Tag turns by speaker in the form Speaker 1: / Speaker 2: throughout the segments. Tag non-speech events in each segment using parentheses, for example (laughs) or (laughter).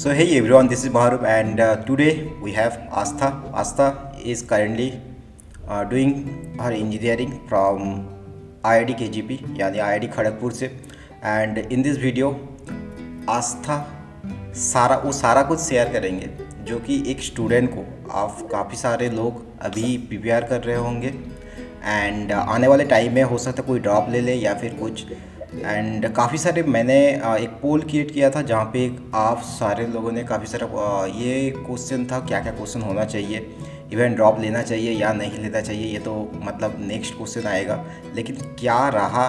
Speaker 1: So hey everyone, this is Maharup and uh, today we have Astha. Astha is currently uh, doing her engineering from IIT KGP यानी IIT Kharagpur से and in this video आस्था सारा वो सारा कुछ share करेंगे जो कि एक स्टूडेंट को आप काफ़ी सारे लोग अभी प्रिपेयर कर रहे होंगे एंड आने वाले टाइम में हो सकता है कोई ड्रॉप ले ले या फिर कुछ एंड काफ़ी सारे मैंने एक पोल क्रिएट किया था जहाँ पे आप सारे लोगों ने काफ़ी सारा ये क्वेश्चन था क्या क्या क्वेश्चन होना चाहिए इवन ड्रॉप लेना चाहिए या नहीं लेना चाहिए, ये तो मतलब नेक्स्ट क्वेश्चन आएगा। लेकिन क्या रहा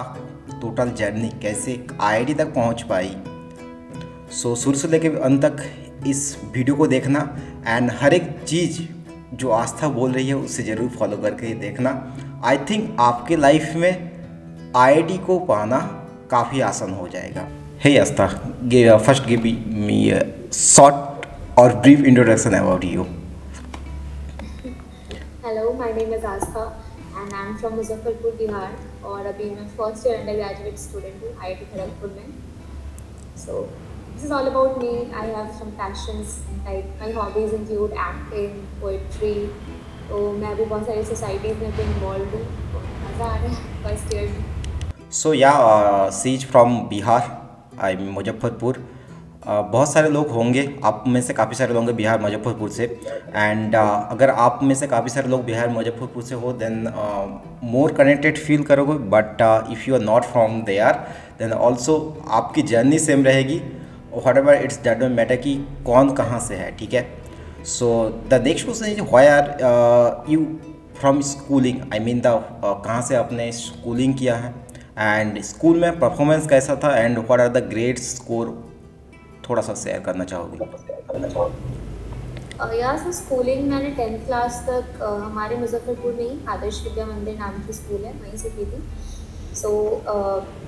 Speaker 1: टोटल जर्नी कैसे आई तक पहुँच पाई? सो शुरू से लेकर अंत तक इस वीडियो को देखना एंड हर एक चीज़ जो आस्था बोल रही है उससे ज़रूर फॉलो करके देखना। आई थिंक आपके लाइफ में आई को पाना काफ़ी आसान हो जाएगा। हे आस्था गे फ़र्स्ट गिव मी शॉर्ट और brief introduction about you
Speaker 2: hello my name is Astha and I am from Muzaffarpur Bihar और अभी मैं first year undergraduate student हूँ आई खड़गपुर में। So hobbies include acting poetry तो मैं अभी बहुत सारी सोसाइटीज़ में भी इन्वॉल्व हूँ। तो मज़ा आ रहा है फ़र्स्ट ईयर में।
Speaker 1: So yeah sees from Bihar I mean Muzaffarpur बहुत सारे लोग होंगे आप में से काफ़ी सारे लोग होंगे बिहार मुजफ्फरपुर से। एंड uh, अगर आप में से काफ़ी सारे लोग बिहार मुजफ्फरपुर से हो देन मोर कनेक्टेड फील करोगे। But if you are not from there are then also आपकी जर्नी सेम रहेगी। Whatever it's that matter कि कौन कहाँ से है ठीक है? So the next question are uh, you from schooling? I mean the uh, कहाँ से आपने स्कूलिंग किया है? एंड स्कूल में परफॉर्मेंस कैसा था? And what are the grade score थोड़ा सा शेयर करना चाहोगे?
Speaker 2: यार सर स्कूलिंग मैंने टेंथ क्लास तक हमारे मुजफ्फरपुर में ही आदर्श विद्या मंदिर नाम की स्कूल है, वहीं से की थी। सो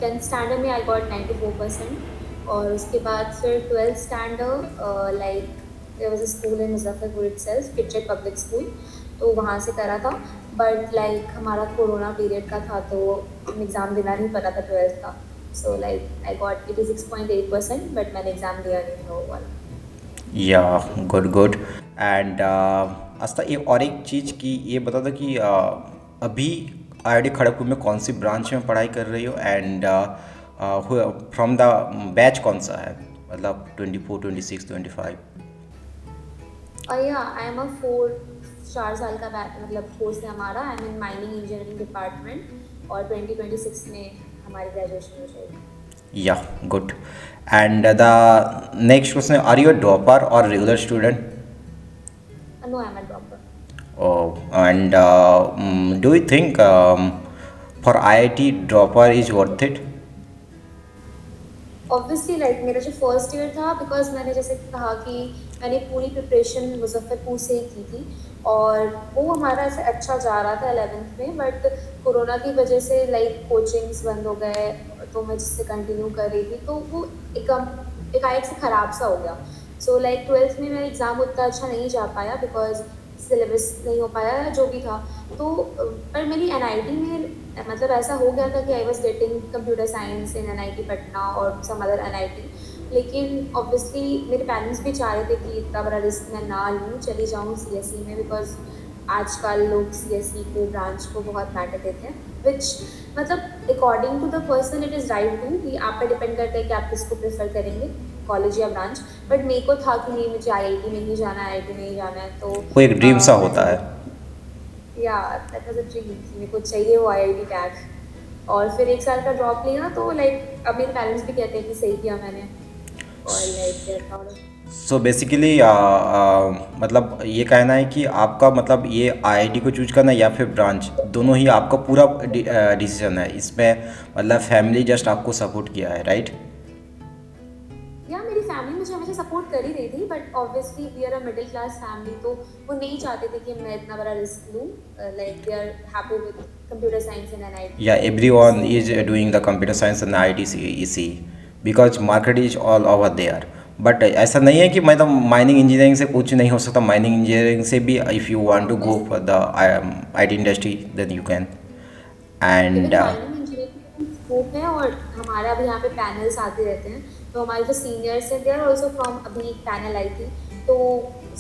Speaker 2: टेंथ स्टैंडर्ड में I got ninety four percent और उसके बाद फिर twelfth standard like there was a school in Muzaffarpur itself किचेट public school तो वहाँ से करा था। बट लाइक like, हमारा कोरोना पीरियड का था तो एग्ज़ाम देना नहीं पता था ट्वेल्थ का। So like I got eighty six point eight percent but मैंने एग्ज़ाम दिया नहीं था वो वाला।
Speaker 1: या गुड गुड एंड आस्था ये और एक चीज़ की ये बता दो कि uh, अभी आई खड़गपुर में कौन सी ब्रांच में पढ़ाई कर रही हो? एंड फ्रॉम द बैच कौन सा है? मतलब twenty four twenty six twenty five
Speaker 2: I am a four चार साल का मतलब कोर्स है हमारा I am in mining engineering department और 2026 में हमारी ग्रेजुएशन हो जाएगी।
Speaker 1: Yeah good and the next question are you a dropper और regular student
Speaker 2: no I am a dropper
Speaker 1: oh and uh, do you think um, for IIT dropper is worth it?
Speaker 2: Obviously like मेरा जो first year था because मैंने जैसे कहा कि मैंने पूरी प्रिपरेशन मुजफ्फरपुर से ही की थी और वो हमारा ऐसे अच्छा जा रहा था एलेवेंथ में बट कोरोना की वजह से लाइक कोचिंग्स बंद हो गए तो मैं जिससे कंटिन्यू कर रही थी तो वो एक एक आयक से ख़राब सा हो गया। सो लाइक ट्वेल्थ में मेरा एग्ज़ाम उतना अच्छा नहीं जा पाया बिकॉज़ सिलेबस नहीं हो पाया जो भी था। तो पर मेरी एनआईटी में मतलब ऐसा हो गया था कि I was getting computer science in NIT Patna और सम अदर एनआईटी लेकिन ऑब्वियसली मेरे पेरेंट्स भी चाह रहे थे कि इतना बड़ा रिस्क मैं ना लूँ चली जाऊँ सी एस में बिकॉज़ आजकल लोग सी एस सी को ब्रांच को बहुत मैटर देते हैं विच मतलब according to the person it is right to कि आप पे डिपेंड करता है कि आप किसको प्रेफर करेंगे कॉलेज या ब्रांच बट मेरे को था कि नहीं मुझे आई आई टी में ही जाना है आई आई टी में ही जाना है तो
Speaker 1: एक ड्रीम सा होता है।
Speaker 2: या दैट वाज अ ड्रीम कि मेरे को चाहिए वो आई आई टी टैग और फिर एक साल का ड्रॉप लिया तो लाइक अब मेरे पेरेंट्स भी कहते हैं कि सही किया मैंने।
Speaker 1: सो बेसिकली uh, uh, मतलब ये कहना है कि आपका मतलब ये आईआईटी को चूज़ करना या फिर ब्रांच दोनों ही आपका पूरा डिसीज़न uh, है। इसमें मतलब फैमिली जस्ट आपको सपोर्ट किया है राइट
Speaker 2: या मेरी फैमिली मुझे हमेशा सपोर्ट कर ही रही थी but obviously we are a middle class family तो वो नहीं चाहते थे कि मैं इतना बड़ा रिस्क लूँ। Like they are happy with computer science in NIT
Speaker 1: yeah everyone is doing the computer science in IIT see because market is all over there but ऐसा नहीं है कि मतलब माइनिंग इंजीनियरिंग से कुछ नहीं हो सकता। माइनिंग इंजीनियरिंग से भी if you want to go for the I T industry then you can and
Speaker 2: scope है और हमारा भी यहाँ पे पैनल्स आते रहते हैं। तो हमारे जो सीनियर्स हैं दे आर ऑल्सो फ्रॉम अभी पैनल आई थी तो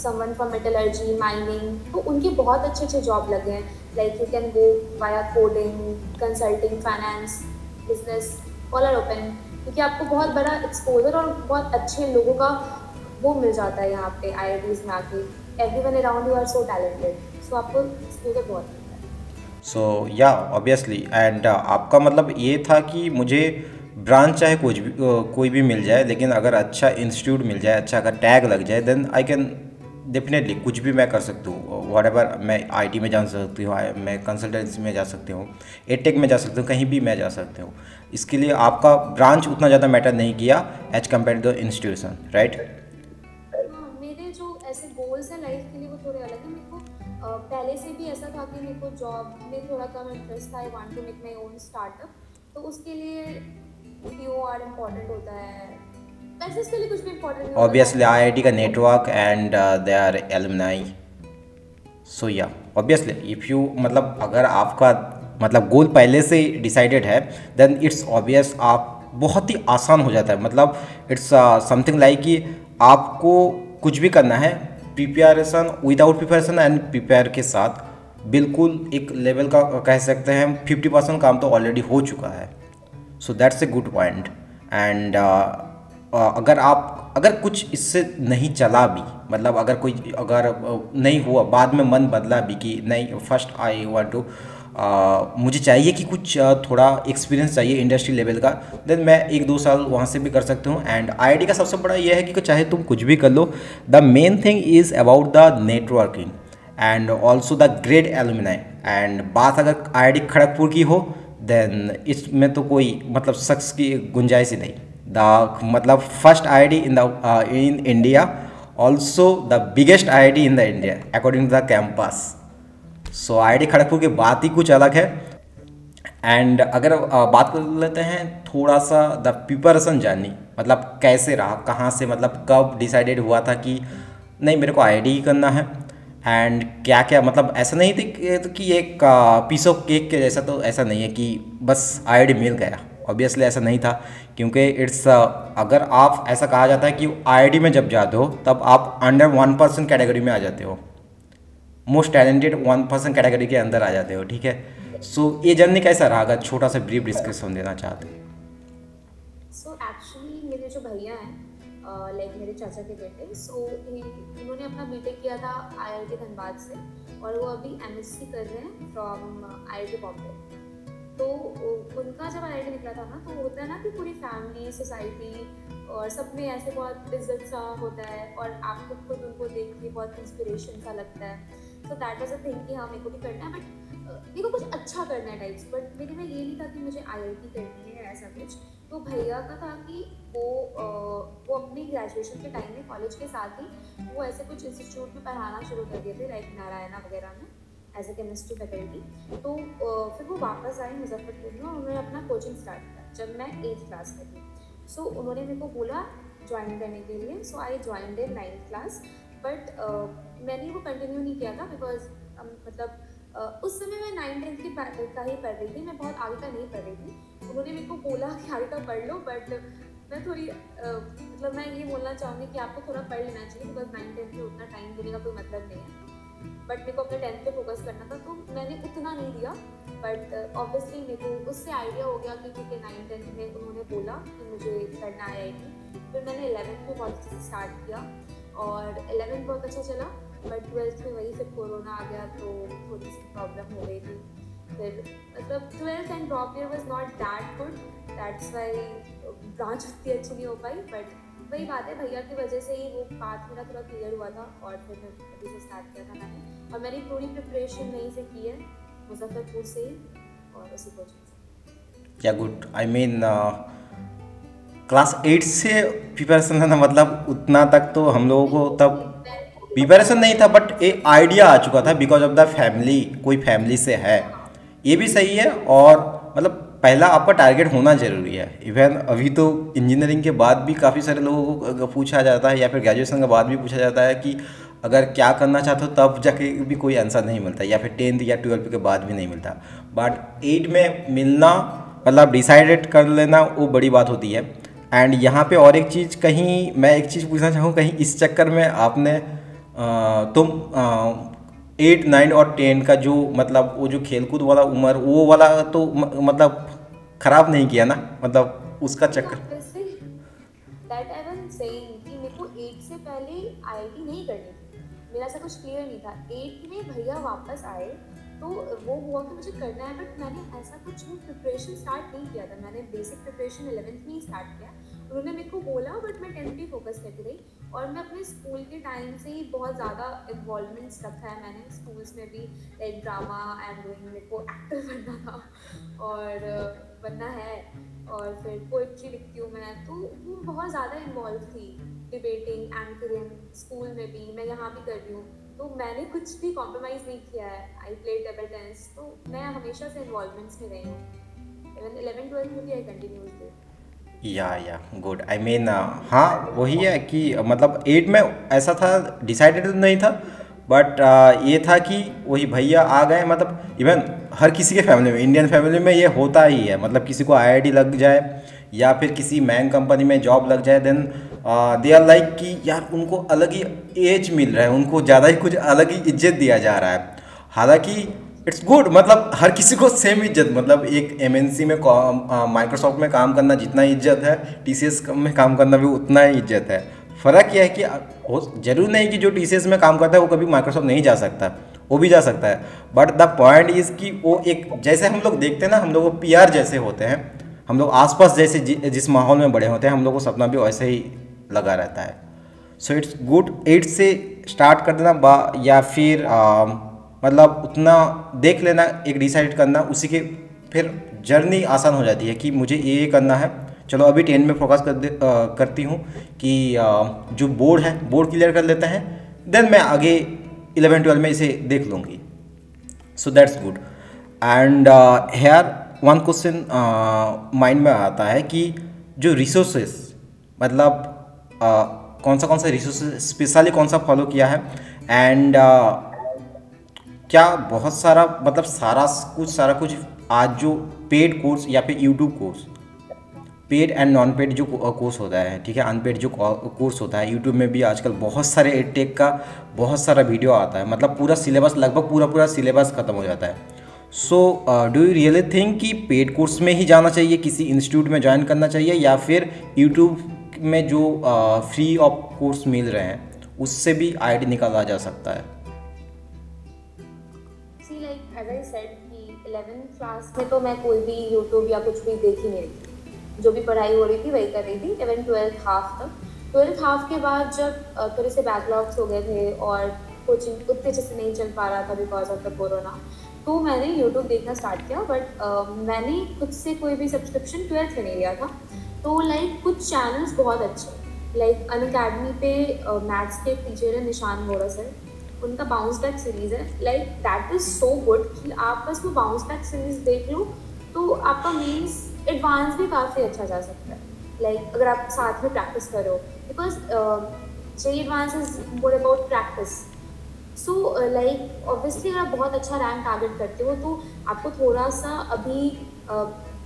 Speaker 2: समवन फ्रॉम मेटलर्जी माइनिंग तो उनके बहुत अच्छे अच्छे जॉब लगे हैं। Like you can go via coding consulting finance business all are open क्योंकि आपको बहुत बड़ा एक्सपोजर और बहुत अच्छे लोगों का वो मिल जाता है यहाँ पे आई में आके। Every around you are so talented so आपको एक्सपोजर बहुत
Speaker 1: सो या ऑब्वियसली एंड आपका मतलब ये था कि मुझे ब्रांच चाहे कुछ भी कोई भी मिल जाए, लेकिन अगर अच्छा इंस्टीट्यूट मिल जाए अच्छा अगर टैग लग जाए देन आई कैन डेफिनेटली कुछ भी मैं कर सकती हूँ वॉट एवर मैं आईटी में जा सकती हूँ मैं कंसल्टेंसी में जा सकती हूँ एटेक में जा सकती हूँ, कहीं भी मैं जा सकती हूँ। इसके लिए आपका ब्रांच उतना ज़्यादा मैटर नहीं किया as compare to the institution right
Speaker 2: पहले से भी ऐसा था कि मेरे को जॉब में थोड़ा कम इंटरेस्ट था I want to make my own startup तो उसके लिए पी ओ आर इंपॉर्टेंट होता है।
Speaker 1: ऑब्वियसली आई आई टी का network and they are alumni so yeah obviously if you मतलब अगर आपका मतलब गोल पहले से डिसाइडेड है देन इट्स ऑब्वियस आप बहुत ही आसान हो जाता है। मतलब इट्स समथिंग लाइक कि आपको कुछ भी करना है preparation without preparation and prepare के साथ, बिल्कुल एक लेवल का, कह सकते हैं फिफ्टी परसेंट काम तो ऑलरेडी हो चुका है। So that's a good point and अगर आप, अगर कुछ इससे नहीं चला भी मतलब अगर कोई, अगर नहीं हुआ, बाद में मन बदला भी कि नहीं फ़र्स्ट आई वांट टू मुझे चाहिए कि कुछ थोड़ा एक्सपीरियंस चाहिए इंडस्ट्री लेवल का देन मैं एक दो साल वहाँ से भी कर सकता हूँ। एंड आई का सबसे बड़ा यह है कि चाहे तुम कुछ भी कर लो the main thing is about the networking and also the great alumni and बात अगर आई खड़गपुर की हो देन इसमें तो कोई मतलब शख्स की गुंजाइश ही नहीं। द मतलब first I T in the in India also the biggest I T in the India according to the campus so I T Kharagpur की बात ही कुछ अलग है। एंड अगर uh, बात कर लेते हैं थोड़ा सा द प्रिपरेशन जर्नी मतलब कैसे रहा कहाँ से मतलब कब डिसाइडेड हुआ था कि नहीं मेरे को आई ही करना है। एंड क्या क्या मतलब ऐसा नहीं थी कि एक पीस ऑफ़ केक के जैसा तो ऐसा नहीं है कि बस आई मिल गया। ऑब्वियसली ऐसा नहीं था क्योंकि इट्स uh, अगर आप ऐसा कहा जाता है कि आई में जब जाते हो तब आप अंडर वन परसेंट कैटेगरी में आ जाते हो। Most talented one percent category के अंदर आ जाते हो ठीक है? सो so, ये जर्नी कैसा रहा? अगर छोटा सा ब्रीफ डिस्क्रिप्शन देना चाहते
Speaker 2: सो एक्चुअली मेरे जो भैया हैं लाइक मेरे चाचा के बेटे सो इन्होंने अपना बीटेक किया था आई धनबाद से और वो अभी एम कर रहे हैं फ्रॉम आई आई बॉम्बे तो उनका जब आईआईटी निकला था ना तो होता है ना कि पूरी फैमिली सोसाइटी और सब में ऐसे बहुत इज़्ज़त सा होता है और आपको खुद उनको देख के बहुत इंस्पिरेशन सा लगता है। तो दैट वॉज़ अ थिंग कि हाँ मेरे को भी करना है बट मेरे को कुछ अच्छा करना है टाइप्स बट मेरे में ये नहीं था कि मुझे आईआईटी करनी है ऐसा कुछ। तो भैया का था कि वो वो अपनी ग्रेजुएशन के टाइम में कॉलेज के साथ ही वो ऐसे कुछ इंस्टीट्यूट में पढ़ाना शुरू कर दिए थे लाइक नारायणा वगैरह में। एज ए केमिस्ट्री फैकल्टी तो फिर वो वापस आए मुजफ्फरपुर में और उन्होंने अपना कोचिंग स्टार्ट किया जब मैं एट्थ क्लास में थी। सो उन्होंने मेरे को बोला ज्वाइन करने के लिए। So I join in ninth class but मैंने वो कंटिन्यू नहीं किया था बिकॉज़ मतलब uh, उस समय मैं नाइन टेंथ की का ही पढ़ रही थी। मैं बहुत आगे का नहीं पढ़ रही थी। उन्होंने मेरे को बोला कि आगे का पढ़ लो बट मैं थोड़ी मतलब मैं ये बोलना चाहूँगी कि आपको थोड़ा पढ़ लेना चाहिए बिकॉज़ नाइन टेंथ में उतना टाइम देने का कोई मतलब नहीं है। बट मेरे को अपने टेंथ पे फोकस करना था तो मैंने उतना नहीं दिया बट ऑब्वियसली uh, मेरे को उससे आइडिया हो गया कि ठीक है नाइन टेंथ में उन्होंने बोला कि मुझे करना आई आई फिर मैंने एलेवेंथ में बहुत अच्छे से स्टार्ट किया और एलेवेंथ बहुत अच्छा चला बट ट्वेल्थ में वही फिर कोरोना आ गया तो थोड़ी सी प्रॉब्लम हो गई थी। फिर मतलब twelfth and drop year was not that good that's why branch उतनी अच्छी नहीं हो पाई बट वही बात है भैया की वजह से ही वो पाथ मेरा थोड़ा क्लियर हुआ था और फिर मैं अभी से स्टार्ट किया था मैंने। और मैंने पूरी प्रिपरेशन वहीं से की है मुजफ्फरपुर से ही और उसी कोचिंग से
Speaker 1: क्या good. I mean class eight से प्रिपरेशन था मतलब उतना तक तो हम लोगों को तब प्रिपरेशन नहीं था बट एक आइडिया आ चुका था बिकॉज़ ऑफ़ द फैमिली कोई फैमिली से है। ये भी सही है और मतलब पहला आपका टारगेट होना ज़रूरी है. इवन अभी तो इंजीनियरिंग के बाद भी काफ़ी सारे लोगों को पूछा जाता है या फिर ग्रेजुएशन के बाद भी पूछा जाता है कि अगर क्या करना चाहते हो तब जाके भी कोई आंसर नहीं मिलता या फिर टेंथ या ट्वेल्थ के बाद भी नहीं मिलता. बट एट में मिलना मतलब डिसाइडेड कर लेना वो बड़ी बात होती है. एंड यहाँ पे और एक चीज़ कहीं मैं एक चीज़ पूछना चाहूँ कहीं इस चक्कर में आपने अ, तुम एट नाइन और टेन का जो मतलब वो जो खेलकूद वाला उम्र वो वाला तो मतलब ख़राब नहीं किया ना? मतलब उसका चक्कर।
Speaker 2: दैट आई एम सेइंग कि मेरे को 8 से पहले आईआईटी नहीं करनी थी। मेरा ऐसा कुछ क्लियर नहीं था। 8 में भैया वापस आए तो वो हुआ कि मुझे करना है बट मैंने ऐसा कुछ प्रिपरेशन स्टार्ट नहीं किया था। मैंने बेसिक प्रिपरेशन 11th में ही स्टार्ट किया। उन्होंने मेरे को बोला बट मैं टेंथ पे फोकस करती रही। और मैं अपने स्कूल के टाइम से ही बहुत ज़्यादा इन्वॉल्वमेंट्स रखा है मैंने। स्कूल्स में भी लाइक ड्रामा एंड डूइंग मेरे को एक्टर (laughs) बनना था। और, बनना है। और फिर पोइट्री लिखती हूँ मैं। तो वो बहुत ज़्यादा इन्वॉल्व थी। डिबेटिंग एंकरिंग स्कूल में भी, मैं यहाँ भी कर रही हूँ। तो मैंने कुछ भी कॉम्प्रोमाइज़ नहीं किया है। आई प्ले टेबल टेनिस तो मैं हमेशा से इन्वॉल्वमेंट्स में रही हूँ। इवन इलेवन ट्वेल्थ में भी आई कंटिन्यूज थे
Speaker 1: या या गुड आई मीन हाँ वही है कि uh, मतलब एट में ऐसा था डिसाइडेड तो नहीं था बट uh, ये था कि वही भैया आ गए मतलब इवन हर किसी के फैमिली में इंडियन फैमिली में ये होता ही है मतलब किसी को आईआईटी लग जाए या फिर किसी मैंग कंपनी में जॉब लग जाए देन दे आर लाइक कि यार उनको अलग ही एज मिल रहा है उनको ज़्यादा ही कुछ अलग ही इज़्ज़त दिया जा रहा है। हालाँकि इट्स गुड मतलब हर किसी को सेम इज़्ज़त। मतलब एक एमएनसी में माइक्रोसॉफ्ट में काम करना जितना इज़्ज़त है टीसीएस में काम करना भी उतना ही इज़्ज़त है। फ़र्क यह है कि ज़रूरी नहीं कि जो टीसीएस में काम करता है वो कभी माइक्रोसॉफ्ट नहीं जा सकता। वो भी जा सकता है। बट द पॉइंट इज़ कि वो एक जैसे हम लोग देखते हैं ना हम लोग पी जैसे होते हैं। हम लोग आसपास जैसे जि, जिस माहौल में बड़े होते हैं हम लोग को सपना भी वैसे ही लगा रहता है। सो इट्स गुड एट से स्टार्ट कर देना या फिर आ, मतलब उतना देख लेना एक डिसाइड करना उसी के फिर जर्नी आसान हो जाती है कि मुझे ये ये करना है। चलो अभी टेन में फोकस कर आ, करती हूँ कि आ, जो बोर्ड है बोर्ड क्लियर कर लेते हैं देन मैं आगे इलेवन ट्वेल्व में इसे देख लूँगी। So that's good and here one question mind में आता है कि जो रिसोर्सेस मतलब uh, कौन सा कौन सा रिसोर्सेस स्पेशली कौन सा फॉलो किया है? एंड क्या बहुत सारा मतलब सारा कुछ सारा कुछ आज जो पेड कोर्स या फिर YouTube course paid and non paid जो कोर्स होता है, ठीक है? अनपेड जो कोर्स होता है यूट्यूब में भी आजकल बहुत सारे एडटेक का बहुत सारा वीडियो आता है। मतलब पूरा सिलेबस लगभग पूरा पूरा सिलेबस ख़त्म हो जाता है। So do you really think कि पेड कोर्स में ही जाना चाहिए, किसी इंस्टीट्यूट में ज्वाइन करना चाहिए, या फिर यूट्यूब में जो फ्री ऑफ़ कोर्स मिल रहे हैं, उससे भी आईडी निकाला जा सकता है?
Speaker 2: आई सेड कि 11th क्लास में तो मैं कोई भी यूट्यूब या कुछ भी देख नहीं रही। थी जो भी पढ़ाई हो रही थी, वही कर रही थी। इवन ट्वेल्थ हाफ़ तक। ट्वेल्थ हाफ़ के बाद जब थोड़े से बैकलॉग्स हो गए थे और कोचिंग उतने अच्छे से नहीं चल पा रहा था बिकॉज़ ऑफ़ द कोरोना तो मैंने यूट्यूब देखना स्टार्ट किया। बट मैंने खुद से कोई भी सब्सक्रिप्शन ट्वेल्थ में नहीं लिया था। तो लाइक कुछ चैनल्स बहुत अच्छे लाइक अन अकेडमी पे मैथ्स के टीचर है निशान वोरा सर। उनका बाउंस बैक सीरीज़ है। Like that is so good कि आप बस वो बाउंस बैक सीरीज़ देख लो तो आपका मीन्स एडवांस भी काफ़ी अच्छा जा सकता है। लाइक like, अगर आप साथ में प्रैक्टिस करो because J advance is more about practice so like obviously अगर आप बहुत अच्छा रैंक टारगेट करते हो तो आपको थोड़ा सा अभी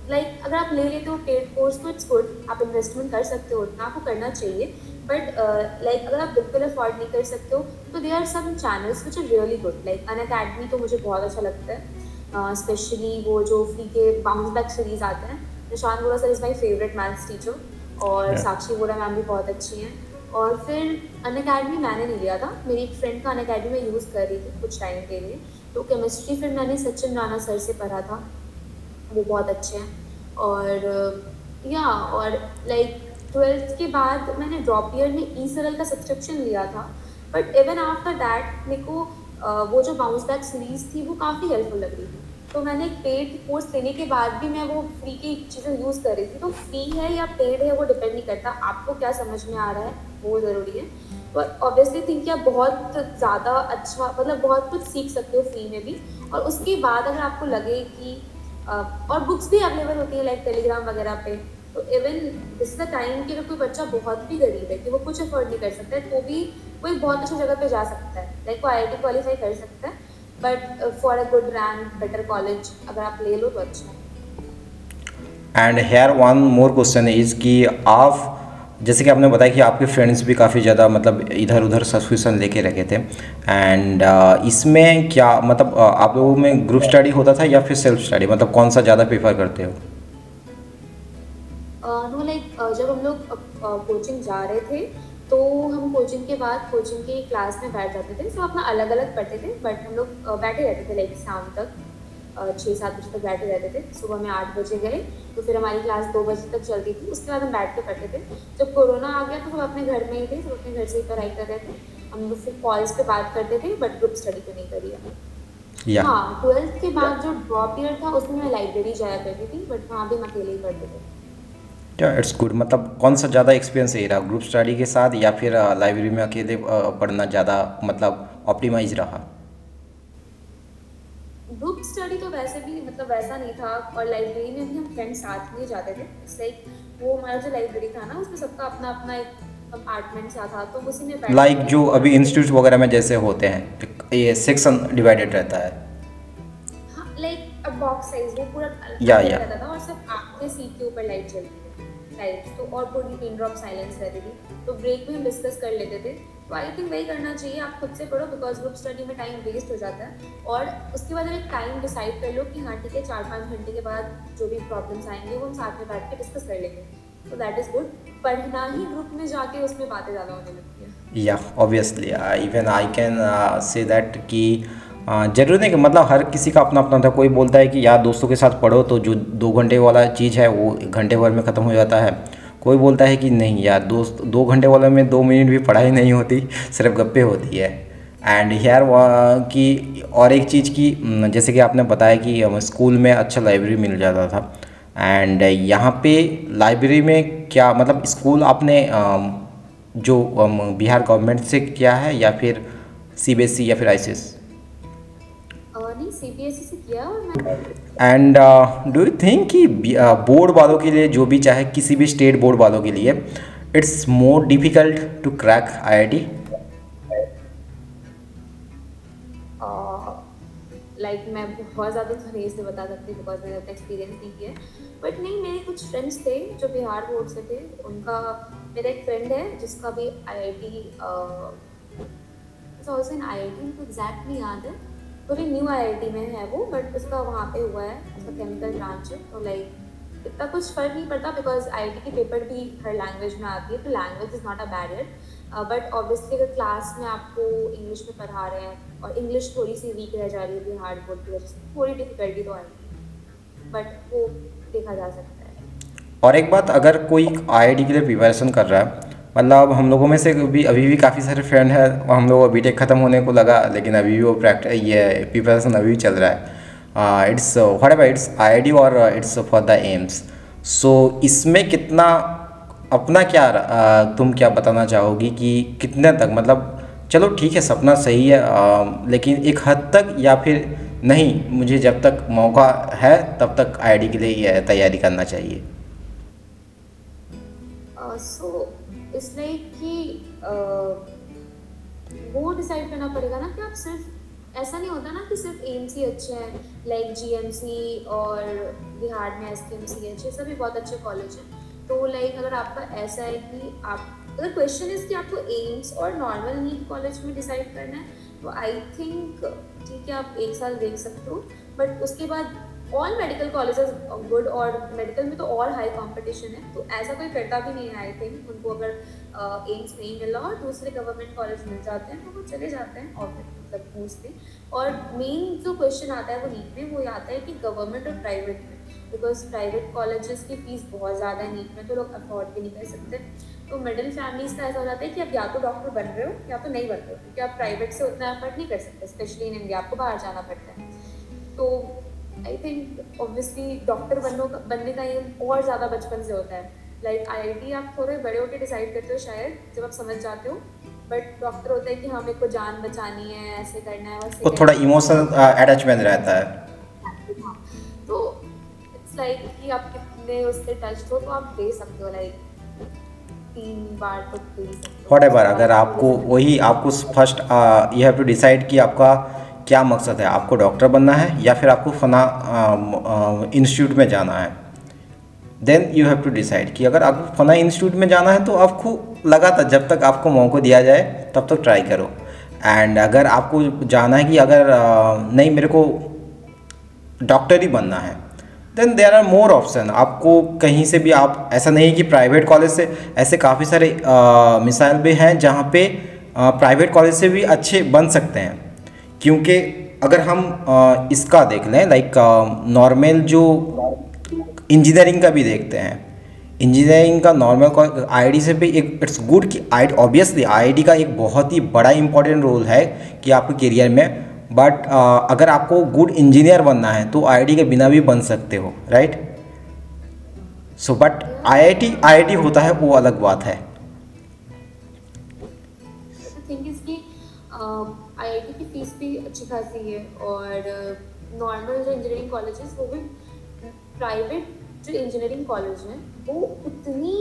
Speaker 2: लाइक uh, अगर आप ले लेते हो पेड कोर्स तो इट्स गुड आप इन्वेस्टमेंट कर सकते हो उतना आपको करना चाहिए। बट लाइक uh, अगर आप बिल्कुल अफोर्ड नहीं कर सकते हो तो there are some channels which are really good like Unacademy तो मुझे बहुत अच्छा लगता है. स्पेशली uh, वो जो फ्री के बाउंस बैक सीरीज़ आते हैं. Nishan Vora sir is my favourite maths teacher और
Speaker 1: Yeah.
Speaker 2: साक्षी वोरा मैम भी बहुत अच्छी हैं. और फिर अन अकेडमी मैंने नहीं लिया था. मेरी एक फ्रेंड का अन अकेडमी में यूज़ कर रही थी कुछ टाइम के लिए. तो केमिस्ट्री फिर मैंने सचिन राणा सर से पढ़ा था. वो बहुत अच्छे हैं. और या और लाइक ट्वेल्थ के बाद मैंने ड्रॉप ईयर में ई सरल का सब्सक्रिप्शन लिया था। बट इवन आफ्टर दैट मेरे को वो जो बाउंस बैक सीरीज़ थी, वो काफ़ी हेल्पफुल लग रही थी। तो मैंने एक पेड कोर्स लेने के बाद भी मैं वो फ्री की चीज़ें यूज़ कर रही थी। तो फ्री है या पेड है, वो डिपेंड नहीं करता। आपको क्या समझ में आ रहा है, वो ज़रूरी है। पर ऑब्वियसली थिंक कि आप बहुत ज़्यादा अच्छा मतलब बहुत कुछ सीख सकते हो फ्री में भी। और उसके बाद अगर आपको लगे कि और बुक्स भी अवेलेबल होती है लाइक टेलीग्राम वगैरह पे तो even this is the time कि अगर कोई बच्चा बहुत भी गरीब है कि वो कुछ अफोर्ड नहीं कर सकता है तो भी एक बहुत अच्छी जगह पे जा सकता है। लाइक वो आई आई क्वालिफाई कर सकता है but for a good rank better college अगर आप ले लो तो अच्छा
Speaker 1: and here one more question is कि आप जैसे कि आपने बताया कि आपके फ्रेंड्स भी काफ़ी ज़्यादा मतलब इधर उधर सब्सक्रिप्शन लेके रखे थे। एंड uh, इसमें क्या मतलब uh, आप लोगों में ग्रुप स्टडी होता था या फिर सेल्फ स्टडी मतलब कौन सा ज़्यादा प्रेफर करते हो?
Speaker 2: जब हम लोग कोचिंग जा रहे थे तो हम कोचिंग के बाद कोचिंग की क्लास में बैठ जाते थे। सब अपना अलग अलग पढ़ते थे बट हम लोग बैठे रहते थे लाइक शाम तक छः सात बजे तक बैठे रहते थे। सुबह में आठ बजे गए तो फिर हमारी क्लास दो बजे तक चलती थी। उसके बाद हम बैठ के पढ़ते थे। जब कोरोना आ गया तो हम अपने घर में ही थे सब अपने घर से ही पढ़ाई कर रहे थे। हम लोग फिर कॉल्स पे बात करते थे बट ग्रुप स्टडी तो नहीं करी है
Speaker 1: या
Speaker 2: हाँ ट्वेल्थ के बाद जो ड्रॉप ईयर था उसमें मैं लाइब्रेरी जाया करती थी बट वहाँ भी हम अकेले ही पढ़ते थे।
Speaker 1: इट्स गुड मतलब कौन सा ज़्यादा एक्सपीरियंस यही रहा? ग्रुप स्टडी के साथ या फिर लाइब्रेरी में अकेले पढ़ना ज़्यादा मतलब ऑप्टिमाइज रहा?
Speaker 2: ग्रुप स्टडी तो वैसे भी मतलब वैसा नहीं था और लाइब्रेरी में भी हम फ्रेंड्स साथ में जाते थे। लाइक वो हमारा जो लाइब्रेरी था ना उसमें सबका अपना अपना एक कंपार्टमेंट सा था तो उसी में
Speaker 1: लाइक जो अभी इंस्टीट्यूट वगैरह में जैसे होते हैं ये सेक्शन डिवाइडेड रहता है।
Speaker 2: हाँ लाइक अ बॉक्स साइज़ वो पूरा
Speaker 1: या, या।
Speaker 2: रहता था और सब आपके सीट के ऊपर लाइट जलती लाइट तो और पूरी पिन ड्रॉप साइलेंस रहती थी तो ब्रेक में हम डिस्कस कर लेते थे। तो आई थिंक वही करना चाहिए, आप खुद से पढ़ो बिकॉज़ ग्रुप स्टडी में टाइम वेस्ट हो जाता है। और उसके बाद एक टाइम डिसाइड कर लो कि हाँ ठीक है चार पाँच घंटे के बाद जो भी प्रॉब्लम्स आएँगे, वो हम साथ में बैठ के डिस्कस कर लेंगे। तो दैट इज़ गुड पढ़ना ही ग्रुप में जाके उसमें बातें ज़्यादा होने लगती हैं।
Speaker 1: Yeah obviously even I can say that कि ज़रूरी नहीं कि मतलब हर किसी का अपना अपना था। कोई बोलता है कि यार दोस्तों के साथ पढ़ो तो जो दो घंटे वाला चीज़ है, वो घंटे भर में ख़त्म हो जाता है। कोई बोलता है कि नहीं यार दोस्त, दो घंटे वाले में दो मिनट भी पढ़ाई नहीं होती, सिर्फ़ गप्पे होती है। एंड हेयर की और एक चीज़ की जैसे कि आपने बताया कि स्कूल में अच्छा लाइब्रेरी मिल जाता था। एंड यहाँ पे लाइब्रेरी में क्या मतलब स्कूल आपने जो बिहार गवर्नमेंट से किया है या फिर सीबीएसई या फिर आईसीएस
Speaker 2: और नहीं सी बी से किया और मैं
Speaker 1: एंड डू यू थिंक कि बोर्ड वालों के लिए जो भी चाहे किसी भी स्टेट बोर्ड वालों के लिए it's more difficult to crack IIT
Speaker 2: like मैं बहुत ज़्यादा तो नहीं इसलिए बता सकती बिकॉज़ मैंने अपना एक्सपीरियंस नहीं किया। बट नहीं मेरे कुछ फ्रेंड्स थे जो बिहार बोर्ड से थे। उनका मेरा एक फ्रेंड है जिसका भी I I T also in I I T उनको एग्जैक्ट नहीं याद है। भी न्यू आई में है वो बट उसका वहाँ पे हुआ है, उसका केमिकल ब्रांच है तो लाइक इतना कुछ फ़र्क नहीं पड़ता बिकॉज़ टी की पेपर भी हर लैंग्वेज में आती है तो language is not a barrier but obviously अगर क्लास में आपको इंग्लिश में पढ़ा रहे हैं, और इंग्लिश थोड़ी सी वीक रह जा रही है हार्ड बोर्ड की वजह से, थोड़ी डिफिकल्टी तो आएगी बट वो देखा जा सकता है।
Speaker 1: और एक बात, अगर कोई आईआईटी के लिए प्रिपरेशन कर रहा है मतलब हम लोगों में से भी अभी भी काफ़ी सारे फ्रेंड हैं हम लोग अभी टेक ख़त्म होने को लगा लेकिन अभी भी वो प्रैक्टिस ये प्रिपरेशन अभी भी चल रहा है। It's what ever it's IIT और it's for the AIIMS so इसमें कितना अपना क्या uh, तुम क्या बताना चाहोगी कि कितने तक मतलब चलो ठीक है सपना सही है uh, लेकिन एक हद तक या फिर नहीं मुझे जब तक मौका है तब तक आईआईटी के लिए तैयारी करना चाहिए।
Speaker 2: सो इस लाइक कि वो डिसाइड करना पड़ेगा ना कि आप सिर्फ़, ऐसा नहीं होता ना कि सिर्फ़ एम्स ही अच्छे हैं लाइक जीएमसी और बिहार में एस के एम सी एच ये सभी बहुत अच्छे कॉलेज हैं। तो लाइक अगर आपका ऐसा है कि आप, अगर क्वेश्चन इज़ कि आपको एम्स और नॉर्मल नीट कॉलेज में डिसाइड करना है तो आई थिंक ठीक है, आप एक साल देख सकते हो बट उसके बाद ऑल मेडिकल कॉलेजेस गुड और मेडिकल में तो और हाई कंपटीशन है तो ऐसा कोई करता भी नहीं है आई थिंक उनको अगर एम्स नहीं मिला और दूसरे गवर्नमेंट कॉलेज मिल जाते हैं तो वो चले जाते हैं और मतलब मोस्टली और मेन जो क्वेश्चन आता है वो नीट में, वो ये आता है कि गवर्नमेंट और प्राइवेट में बिकॉज़ प्राइवेट कॉलेजेस की फ़ीस बहुत ज़्यादा है नीट में तो लोग अफोर्ड भी नहीं कर सकते। तो मिडिल फैमिलीज़ का ऐसा हो जाता है कि आप या तो डॉक्टर बन रहे हो या तो नहीं बन रहे हो, क्योंकि आप प्राइवेट से उतना एफर्ट नहीं कर सकते स्पेशली इन इंडिया आपको बाहर जाना पड़ता है। तो आई थिंक ऑब्वियसली डॉक्टर बनने का बनने का एम और ज़्यादा बचपन से होता है। लाइक आई आप थोड़े बड़े होकर डिसाइड करते हो शायद जब आप समझ जाते हो। बट डॉक्टर होता है कि हाँ मेरे को जान बचानी है ऐसे करना है वैसे
Speaker 1: वो थोड़ा इमोशनल अटैचमेंट रहता है।
Speaker 2: हाँ, तो इट्स लाइक कि आप कितने उससे टच हो तो आप दे सकते हो लाइक तीन बार तो दे सकते
Speaker 1: एवर अगर आपको वही आपको first you have to decide कि आपका क्या मकसद है? आपको डॉक्टर बनना है या फिर आपको फना इंस्टीट्यूट में जाना है? Then you have to decide कि अगर आपको फना इंस्टीट्यूट में जाना है तो आपको लगा था जब तक आपको मौका दिया जाए, तब तक ट्राई करो। एंड अगर आपको जाना है कि अगर नहीं, मेरे को डॉक्टर ही बनना है then there are more option आपको कहीं से भी आप, ऐसा नहीं कि प्राइवेट कॉलेज से, ऐसे काफ़ी सारे मिसाइल भी हैं जहाँ पे प्राइवेट कॉलेज से भी अच्छे बन सकते हैं। क्योंकि अगर हम इसका देख लें लाइक नॉर्मल जो इंजीनियरिंग का भी देखते हैं। इंजीनियरिंग का नॉर्मल आईडी से भी एक इट्स गुड कि आई ऑब्वियसली आईडी का एक बहुत ही बड़ा इंपॉर्टेंट रोल है कि आपके करियर में। बट अगर आपको गुड इंजीनियर बनना है तो आईआईटी के बिना भी बन सकते हो right so but IIT IIT होता है, वो अलग बात है।
Speaker 2: आईआईटी की फ़ीस भी अच्छी खासी है और नॉर्मल जो इंजीनियरिंग कॉलेजेस वो भी प्राइवेट जो इंजीनियरिंग कॉलेज हैं, वो उतनी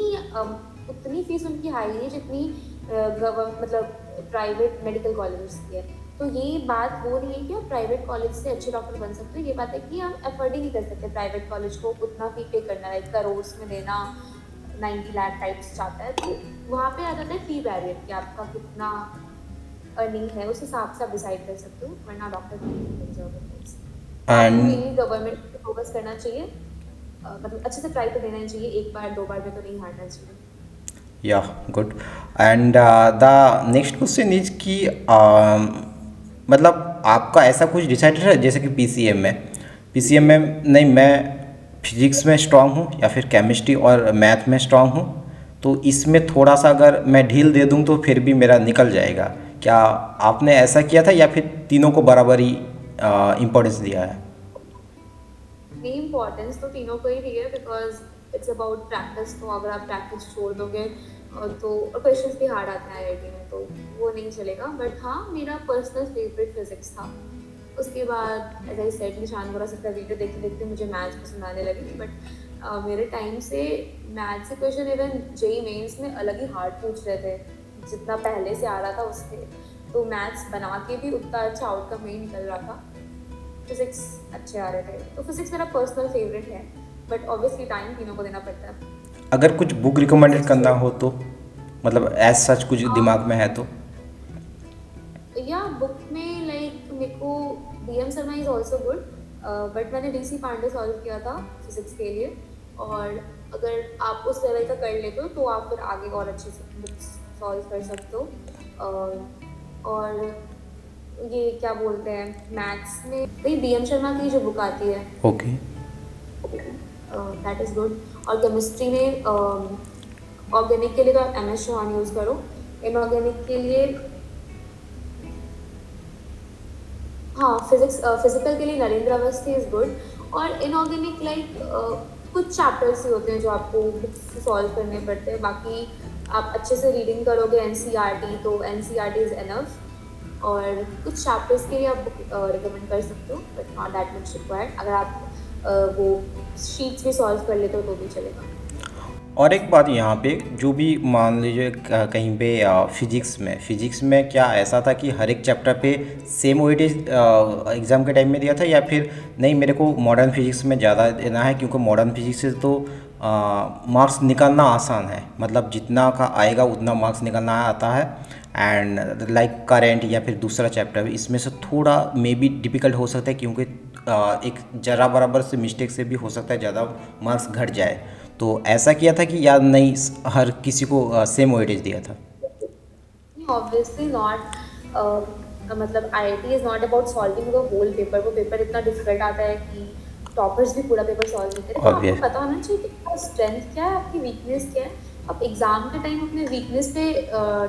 Speaker 2: उतनी फ़ीस उनकी हाई है जितनी मतलब प्राइवेट मेडिकल कॉलेजेस की है। तो ये बात वो नहीं है कि आप प्राइवेट कॉलेज से अच्छे डॉक्टर बन सकते हो, ये बात है कि हम अफोर्ड ही नहीं कर सकते प्राइवेट कॉलेज को उतना फ़ी पे करना है करोड़ में देना नाइन्टी लाख टाइप्स चाहता है तो वहाँ पे आ जाता है फ़ी बैरियर कि आपका कितना अर्निंग है उस हिसाब से आप डिसाइड कर सकते हो वरना डॉक्टर जाओगे गवर्नमेंट फोकस करना चाहिए मतलब अच्छे से ट्राई तो देना चाहिए एक बार दो बार में तो नहीं हारना चाहिए।
Speaker 1: Yeah good and the next question is कि मतलब आपका ऐसा कुछ डिसाइडेड है जैसे कि पी सी एम में? पी सी एम में नहीं मैं फिजिक्स में स्ट्रांग हूँ या फिर केमिस्ट्री और मैथ में स्ट्रांग हूँ तो इसमें थोड़ा सा अगर मैं ढील दे दूँ तो फिर भी मेरा निकल जाएगा। क्या आपने ऐसा किया था या फिर तीनों को बराबर ही इम्पोर्टेंस दिया है?
Speaker 2: इम्पोर्टेंस तो तीनों को ही दी है बिकॉज़ इट्स अबाउट प्रैक्टिस तो अगर आप प्रैक्टिस छोड़ दोगे तो क्वेश्चन भी हार्ड आते हैं आई में तो वो नहीं चलेगा। बट हाँ मेरा पर्सनल फेवरेट फिजिक्स था। उसके बाद एज आई सेट निशान बोला सकता वीडियो देखते देखते मुझे मैथ्स पसंद आने लगी। बट मेरे टाइम से मैथ्स के क्वेश्चन इवन जेई मेंस में अलग ही हार्ड पूछ रहे थे। जितना पहले से आ रहा था उसके तो मैथ्स बना के भी उतना अच्छा आउटकम नहीं निकल रहा था। फिजिक्स अच्छे आ रहे थे। तो फिजिक्स मेरा पर्सनल फेवरेट है। बट ऑब्वियसली टाइम तीनों को देना पड़ता है।
Speaker 1: अगर कुछ बुक रिकमेंडेड करना हो तो मतलब एज सच कुछ दिमाग में है तो?
Speaker 2: या बुक में लाइक मेरे को DM Sharma is also good but मैंने डीसी पांडे सॉल्व किया था फिजिक्स के लिए। और अगर आप उस लेवल का कर लेते हो तो आप फिर आगे और अच्छे से बुक्स सॉल्व कर सकते हो और ये क्या बोलते हैं मैथ्स में वही डी एम शर्मा की जो बुक आती है।
Speaker 1: ओके
Speaker 2: दैट इज़ गुड और केमिस्ट्री में ऑर्गेनिक के लिए तो आप एम एस चौहान यूज़ करो। इनऑर्गेनिक के लिए हाँ फिजिक्स फ़िज़िकल के लिए नरेंद्र अवस्थी इज़ गुड और इनऑर्गेनिक लाइक कुछ चैप्टर्स ही होते हैं जो आपको सॉल्व करने पड़ते हैं। बाकी आप अच्छे से रीडिंग करोगे एन तो एन इज़ एनफ और कुछ चैप्टर्स के लिए आप बुक रिकमेंड कर सकते हो but not that much required अगर आप वो शीट्स भी सॉल्व कर लेते हो तो भी चलेगा।
Speaker 1: और एक बात यहाँ पे, जो भी मान लीजिए कहीं पे फिजिक्स में फिजिक्स में क्या ऐसा था कि हर एक चैप्टर पे सेम वेटेज एग्ज़ाम के टाइम में दिया था या फिर, नहीं, मेरे को मॉडर्न फिजिक्स में ज़्यादा देना है, क्योंकि मॉडर्न फिजिक्स से तो मार्क्स निकालना आसान है। मतलब जितना का आएगा, उतना मार्क्स निकालना आता है। एंड लाइक करेंट या फिर दूसरा चैप्टर इसमें से थोड़ा मे बी डिफ़िकल्ट हो सकता है क्योंकि एक जरा बराबर से मिस्टेक से भी हो सकता है, ज़्यादा मार्क्स घट जाए। तो ऐसा किया था कि याद नहीं, हर किसी को सेम वेटेज दिया था।
Speaker 2: ऑब्वियसली नॉट मतलब I I T is not about solving the whole paper वो पेपर इतना डिफ़िकल्ट आता है कि टॉपर्स भी पूरा पेपर सॉल्व नहीं करें। तो आपको पता होना चाहिए कि आपका स्ट्रेंथ क्या है आपकी वीकनेस क्या है। आप एग्ज़ाम के टाइम अपने वीकनेस पे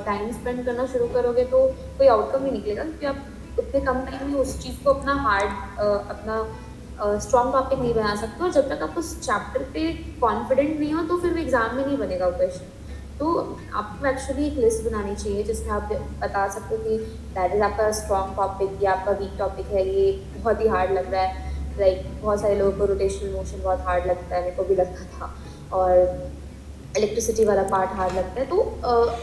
Speaker 2: टाइम स्पेंड करना शुरू करोगे तो कोई आउटकम ही निकलेगा क्योंकि आप उतने कम टाइम में उस चीज़ को अपना हार्ड अपना स्ट्रॉन्ग टॉपिक नहीं बना सकते और जब तक आप उस चैप्टर पे कॉन्फिडेंट नहीं हो तो फिर वो एग्ज़ाम में नहीं बनेगा क्वेश्चन तो आपको एक्चुअली एक लिस्ट बनानी चाहिए जिसमें आप बता सकते हो कि दैट इज़ आपका स्ट्रॉन्ग टॉपिक या आपका वीक टॉपिक है ये बहुत ही हार्ड लग रहा है। लाइक बहुत सारे लोगों को रोटेशनल मोशन बहुत हार्ड लगता है, मेरे को भी लगता था। और इलेक्ट्रिसिटी वाला पार्ट हार्ड लगता है। तो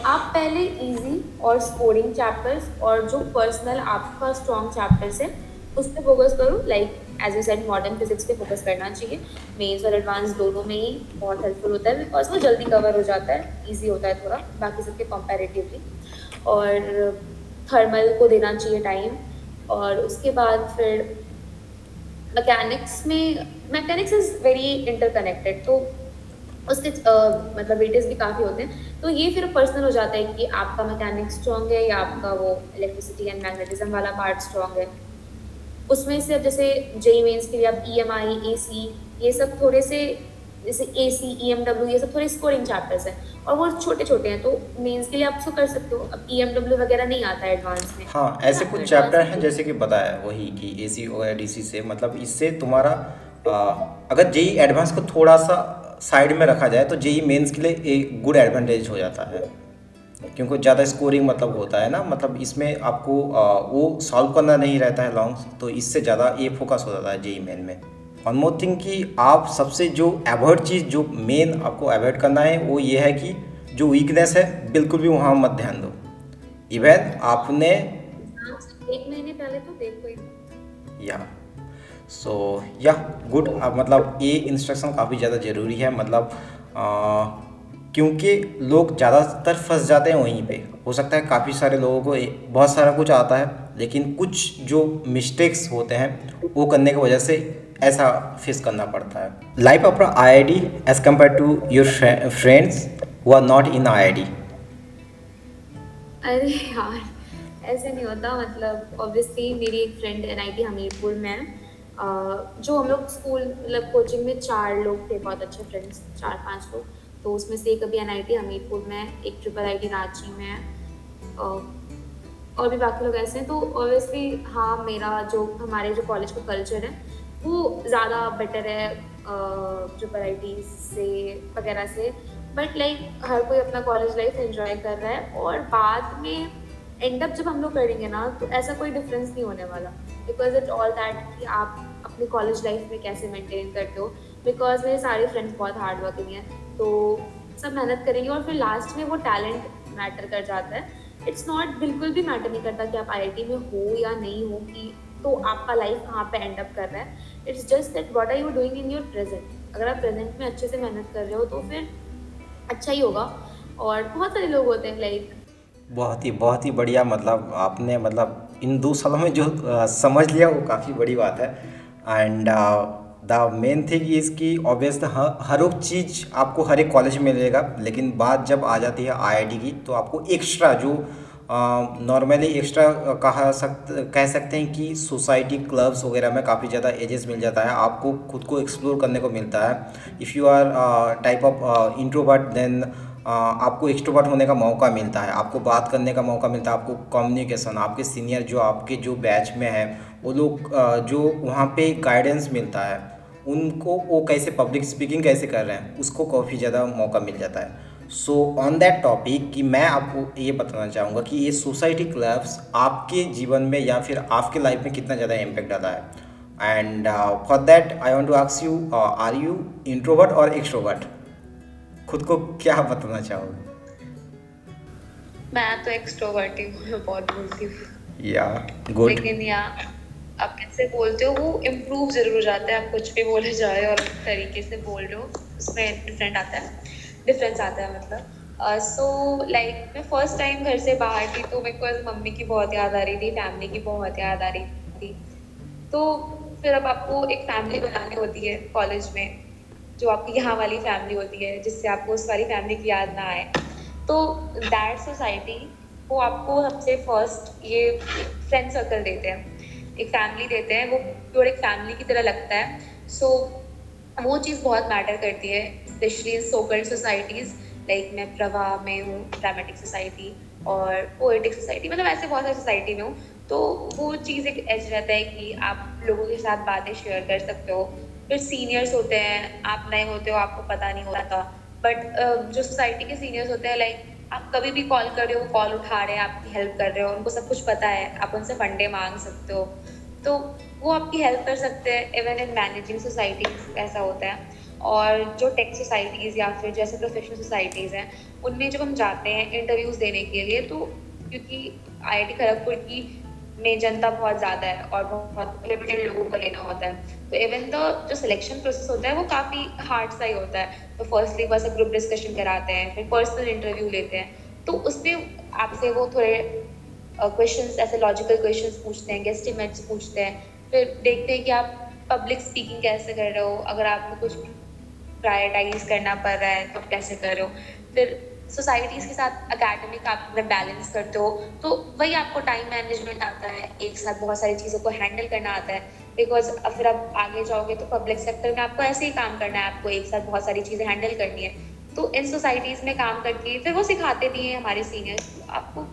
Speaker 2: आप पहले इजी और स्कोरिंग चैप्टर्स और जो पर्सनल आपका स्ट्रॉन्ग चैप्टर्स है, उस पर फोकस करो। Like as a set modern physics पे फोकस करना चाहिए। मेन्स और एडवांस दोनों में ही बहुत हेल्पफुल होता है बिकॉज़ वो जल्दी कवर हो जाता है ईजी होता है थोड़ा, बाकी सबके कंपेरेटिवली और थर्मल को देना चाहिए टाइम और उसके बाद फिर मैकेनिक्स में मैकेनिक्स इज़ वेरी इंटरकनेक्टेड तो उसके uh, मतलब वेटेज भी काफ़ी होते हैं। तो ये फिर पर्सनल हो जाता है कि आपका मैकेनिक स्ट्रॉन्ग है या आपका वो इलेक्ट्रिसिटी एंड मैग्नेटिज्म वाला पार्ट स्ट्रॉन्ग है। उसमें से जैसे जेई मेन्स के लिए आप ई एम आई ए सी ये सब थोड़े से जैसे ए सी ई एम डब्ल्यू ये सब थोड़े स्कोरिंग चैप्टर्स हैं। और वो छोटे छोटे हैं तो मेंस के लिए आप उसको कर सकते हो। अब ई एम डब्ल्यू वगैरह नहीं आता है एडवांस में।
Speaker 1: हाँ ऐसे कुछ चैप्टर हैं जैसे कि बताया वही कि ए सी और डी सी से मतलब इससे तुम्हारा आ, अगर जेई एडवांस को थोड़ा सा साइड में रखा जाए तो जेई मेंस के लिए एक गुड एडवांटेज हो जाता है। क्योंकि ज़्यादा स्कोरिंग मतलब होता है ना मतलब इसमें आपको आ, वो सॉल्व करना नहीं रहता है लॉन्ग तो इससे ज़्यादा ये फोकस हो जाता है जेई मेन में। वन मोर थिंग कि आप सबसे जो अवॉइड चीज़ जो मेन आपको अवॉइड करना है वो ये है कि जो वीकनेस है बिल्कुल भी वहाँ मत ध्यान दो। इवन आपने
Speaker 2: एक महीने पहले तो देखो ही।
Speaker 1: या सो या गुड मतलब ये इंस्ट्रक्शन काफ़ी ज़्यादा ज़रूरी है मतलब क्योंकि लोग ज़्यादातर फंस जाते हैं वहीं पे। हो सकता है काफ़ी सारे लोगों को बहुत सारा कुछ आता है लेकिन कुछ जो मिस्टेक्स होते हैं वो करने की वजह से ऐसा फेस करना पड़ता है। Life of I I T as compare to your friends who are not in I I T
Speaker 2: अरे यार, ऐसे नहीं होता मतलब ऑब्वियसली मेरी एक friend N I T Hamirpur में। है जो हम लोग स्कूल मतलब कोचिंग में चार लोग थे, बहुत अच्छे फ्रेंड्स चार पाँच लोग। तो उसमें से एक अभी एन आई टी हमीरपुर में, एक ट्रिपल आई टी रांची में है। और भी बाकी लोग ऐसे हैं। तो ऑब्वियसली हाँ मेरा जो, हमारे जो कॉलेज का कल्चर है वो ज़्यादा बेटर है ट्रिपल आई से वगैरह से। बट लाइक like, हर कोई अपना कॉलेज लाइफ एंजॉय कर रहा है और बाद में एंड अप जब हम लोग करेंगे ना तो ऐसा कोई डिफरेंस नहीं होने वाला। बिकॉज़ इट ऑल दैट कि आप अपनी कॉलेज लाइफ में कैसे मेंटेन करते हो। बिकॉज़ मेरे सारे फ्रेंड्स बहुत हार्ड वर्किंग हैं तो सब मेहनत करेंगे और फिर लास्ट में वो टैलेंट मैटर कर जाता है। इट्स नॉट बिल्कुल भी मैटर नहीं करता कि आप आईआईटी में हो या नहीं हो कि तो आपका लाइफ कहाँ पे एंड अप कर रहा है? It's just that what are you doing in your present अगर आप प्रेजेंट में अच्छे से मेहनत कर रहे हो तो फिर अच्छा ही होगा। और बहुत सारे लोग होते हैं लाइक
Speaker 1: बहुत ही बहुत ही बढ़िया मतलब आपने मतलब इन दो सालों में जो आ, समझ लिया वो काफ़ी बड़ी बात है। And the main thing is कि ऑब्वियस हर एक चीज़ आपको हर एक कॉलेज में मिलेगा लेकिन बात जब आ जाती है आईआईटी की तो आपको एक्स्ट्रा जो नॉर्मली एक्स्ट्रा कहा सक, कह सकते हैं कि सोसाइटी क्लब्स वगैरह में काफ़ी ज़्यादा एजेस मिल जाता है। आपको खुद को एक्सप्लोर करने को मिलता है। If you are type of introvert then आपको एक्सट्रोवर्ट होने का मौका मिलता है। आपको बात करने का मौका मिलता है। आपको कम्युनिकेशन आपके सीनियर जो आपके जो बैच में हैं, वो लोग जो वहाँ पे गाइडेंस मिलता है, उनको वो कैसे पब्लिक स्पीकिंग कैसे कर रहे हैं, उसको काफ़ी ज़्यादा मौका मिल जाता है। सो ऑन दैट टॉपिक कि मैं आपको ये बताना चाहूँगा कि ये सोसाइटी क्लब्स आपके जीवन में या फिर आपके लाइफ में कितना ज़्यादा इम्पेक्ट डाला है? And for that I want to ask you are you introvert और एक्सट्रोवर्ट खुद को क्या बताना चाहोगे?
Speaker 2: मैं तो एक्सट्रोवर्ट ही बहुत बोलती हूँ।
Speaker 1: या गुड
Speaker 2: लेकिन या आप कैसे बोलते हो वो इम्प्रूव ज़रूर जाता है। आप कुछ भी बोले जाए और तरीके से बोल रहे हो उसमें डिफरेंट आता है। डिफरेंस आता है मतलब। So uh, like so, like, मैं फ़र्स्ट टाइम घर से बाहर थी तो मेरे को मम्मी की बहुत याद आ रही थी फैमिली की बहुत याद आ रही थी। तो फिर अब आपको एक फैमिली बनानी होती है कॉलेज में जो आपकी यहाँ वाली फैमिली होती है जिससे आपको उस वाली फैमिली की याद ना आए। तो दैट सोसाइटी वो आपको सबसे फ़र्स्ट ये फ्रेंड सर्कल देते हैं। एक फैमिली देते हैं वो प्योर एक फैमिली की तरह लगता है। सो so, वो चीज़ बहुत मैटर करती है स्पेशली सोकल्ड सोसाइटीज़ लाइक मैं प्रवाह में हूँ ड्रामेटिक सोसाइटी और पोएटिक सोसाइटी मतलब ऐसे बहुत सारी सोसाइटी में हूँ तो वो चीज़ एक एज रहता है कि आप लोगों के साथ बातें शेयर कर सकते हो। फिर सीनियर्स होते हैं, आप नए होते हो, आपको पता नहीं होता बट जो सोसाइटी के सीनियर्स होते हैं लाइक आप कभी भी कॉल कर रहे हो कॉल उठा रहे हैं, आपकी हेल्प कर रहे हो, उनको सब कुछ पता है, आप उनसे फंडे मांग सकते हो। तो वो आपकी हेल्प कर सकते हैं इवन इन मैनेजिंग सोसाइटी ऐसा होता है। और जो टेक सोसाइटीज़ या फिर जैसे प्रोफेशनल सोसाइटीज़ हैं, उनमें जब हम जाते हैं इंटरव्यूज़ देने के लिए तो क्योंकि आई खड़गपुर की में जनता बहुत ज़्यादा है और बहुत लिमिटेड लोगों को लेना होता है। तो इवन तो जो सिलेक्शन प्रोसेस होता है, वो काफ़ी हार्ड सा ही होता है। तो फर्स्टली बस ग्रुप डिस्कशन कराते हैं, फिर पर्सनल इंटरव्यू लेते हैं। तो उसमें आपसे वो थोड़े क्वेश्चंस ऐसे लॉजिकल क्वेश्चन पूछते हैं गेस्टिमेट्स पूछते हैं। फिर देखते हैं कि आप पब्लिक स्पीकिंग कैसे कर रहे हो, अगर आपको कुछ प्रायोरिटाइज करना पड़ रहा है तो कैसे कर रहे हो। फिर सोसाइटीज़ के साथ अकेडमिक आप अगर बैलेंस करते हो तो वही आपको टाइम मैनेजमेंट आता है। एक साथ बहुत सारी चीज़ों को हैंडल करना आता है। बिकॉज़ फिर आप आगे जाओगे तो पब्लिक सेक्टर में आपको ऐसे ही काम करना है, आपको एक साथ बहुत सारी चीज़ें हैंडल करनी है। तो इन सोसाइटीज़ में काम करके फिर वो सिखाते भी हैं हमारे सीनियर्स आपको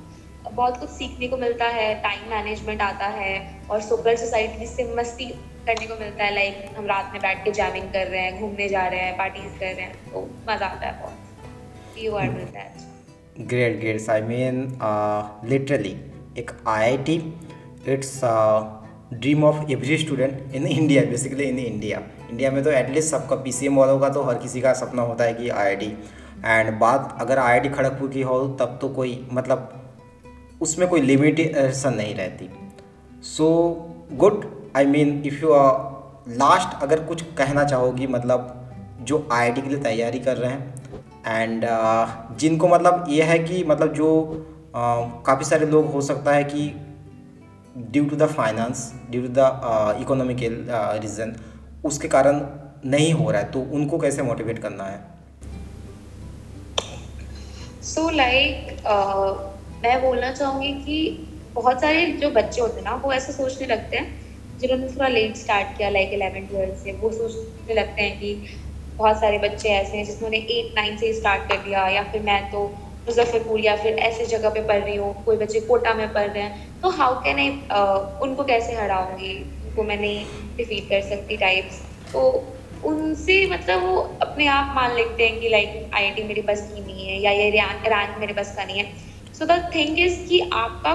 Speaker 2: बहुत कुछ सीखने को मिलता है टाइम मैनेजमेंट आता है और सुपर सोसाइटी से मस्ती करने को मिलता है लाइक हम रात में बैठ के जैमिंग कर रहे हैं, घूमने जा रहे हैं पार्टीज़ कर रहे हैं तो मज़ा आता है बहुत। यू आर मिलता है
Speaker 1: great great I mean literally एक IIT it's dream of every student in India basically in India India में तो एटलीस्ट सबका पी सी एम वालों का तो हर किसी का सपना होता है कि आई आई टी एंड बात, अगर आई आई टी खड़गपुर की हो, तब तो कोई मतलब उसमें कोई लिमिटेशन नहीं रहती। So good I mean if you last अगर कुछ कहना चाहोगी मतलब जो आई के लिए तैयारी कर रहे हैं एंड uh, जिनको मतलब ये है कि मतलब जो uh, काफ़ी सारे लोग हो सकता है कि due to the finance due to the economical reason उसके कारण नहीं हो रहा है तो उनको कैसे मोटिवेट करना है?
Speaker 2: So so, like like, uh... मैं बोलना चाहूँगी कि बहुत सारे जो बच्चे होते हैं ना, वो ऐसे सोचने लगते हैं, जिन्होंने थोड़ा लेट स्टार्ट किया लाइक इलेवन ट्वेल्थ से, वो सोचने लगते हैं कि बहुत सारे बच्चे ऐसे हैं जिन्होंने एट नाइन से स्टार्ट कर दिया, या फिर मैं तो मुजफ्फरपुर या फिर ऐसे जगह पे पढ़ रही हूँ, कोई बच्चे कोटा में पढ़ रहे हैं तो हाउ कैन आई उनको कैसे हराऊँगी? उनको मैं नहीं डिफीट कर सकती टाइप्स तो उनसे मतलब वो अपने आप मान लेते हैं कि लाइक आईआईटी मेरे बस की नहीं है, या ये रैंक मेरे बस का नहीं है। सो द थिंग इज़ कि आपका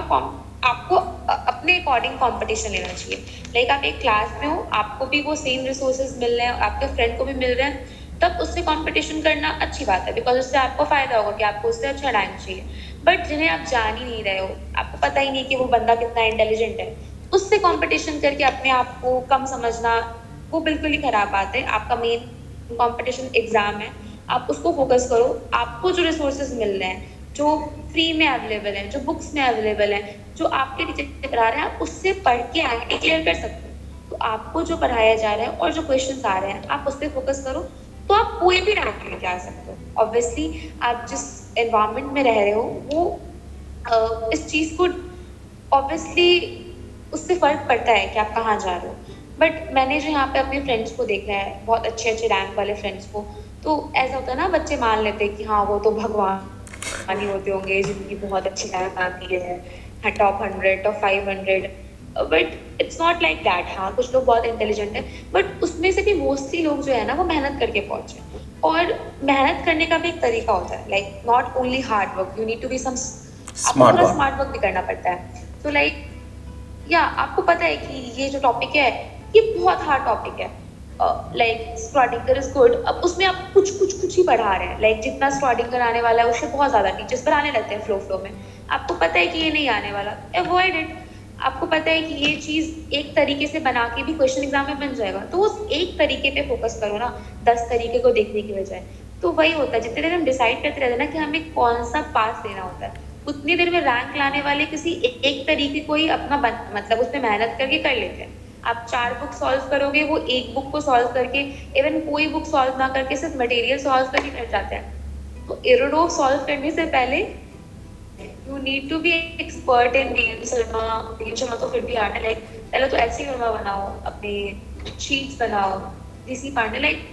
Speaker 2: आपको अपने अकॉर्डिंग कंपटीशन लेना चाहिए। लाइक आप एक क्लास में हो, आपको भी वो सेम रिसोर्सेज मिल रहे हैं, आपके फ्रेंड को भी मिल रहे हैं, तब उससे कंपटीशन करना अच्छी बात है बिकॉज़ उससे आपको फ़ायदा होगा कि आपको उससे अच्छा रैंक चाहिए। बट जिन्हें आप जान ही नहीं रहे हो, आपको पता ही नहीं कि वो बंदा कितना इंटेलिजेंट है। उससे कंपटीशन करके अपने आप को कम समझना, वो बिल्कुल ही खराब बात है। आपका मेन कंपटीशन एग्ज़ाम है। आप उसको फोकस करो, आपको जो रिसोर्सेज मिल रहे हैं जो फ्री में अवेलेबल है, जो बुक्स में अवेलेबल है, जो आपके टीचर पढ़ा रहे हैं, आप उससे पढ़ के आगे क्लियर कर सकते हो। तो आपको जो पढ़ाया जा रहा है और जो क्वेश्चन आ रहे हैं, आप उस पर फोकस करो तो आप कोई भी रैंक लेके आ सकते हो। ऑब्वियसली आप जिस एनवायरमेंट में रह रहे हो, वो इस चीज़ को ऑब्वियसली उससे फ़र्क पड़ता है कि आप कहाँ जा रहे हो। बट मैंने जो यहाँ पे अपने फ्रेंड्स को देखा है, बहुत अच्छे अच्छे रैंक वाले फ्रेंड्स को तो ऐसा होता है ना, बच्चे मान लेते हैं कि हाँ वो तो भगवान पानी होते होंगे जिनकी बहुत अच्छी रैंक आती है top hundred top five hundred but it's not like that हाँ कुछ लोग बहुत इंटेलिजेंट है बट उसमें से भी मोस्टली लोग जो है ना वो मेहनत करके पहुँचे और मेहनत करने का भी एक तरीका होता है like not only hard work you need to be some आपको स्मार्ट वर्क भी करना पड़ता है। तो लाइक या आपको पता है कि ये जो टॉपिक है ये बहुत हार्ड टॉपिक है। लाइक स्टार्टिंग इज़ गुड अब उसमें आप कुछ कुछ कुछ ही पढ़ा रहे हैं. लाइक like, जितना स्टार्टिंग आने वाला है उससे बहुत ज़्यादा टीचर्स पढ़ाने लगते हैं फ्लो फ्लो में. आपको पता है कि ये नहीं आने वाला. अवॉइड इट आपको पता है कि ये चीज़ एक तरीके से बना के भी क्वेश्चन एग्ज़ाम में बन जाएगा. तो उस एक तरीके पे फोकस करो ना दस तरीके को देखने की बजाय. तो वही होता है जितने देर हम डिसाइड करते रहते हैं ना कि हमें कौन सा पास देना होता है. उतनी देर में रैंक लाने वाले किसी एक तरीके को ही अपना मतलब उसमें मेहनत करके कर लेते हैं. आप चार बुक सॉल्व करोगे, वो एक बुक को सॉल्व करके इवन कोई बुक सॉल्व ना करके सिर्फ़ मटेरियल सॉल्व करके कर जाते हैं। तो एरोडो सॉल्व करने से पहले you need to be expert in DN Sharma DN Sharma तो फिर भी है लाइक पहले तो ऐसे वर्मा बनाओ, अपने शीट्स बनाओ डीसी पांडे लाइक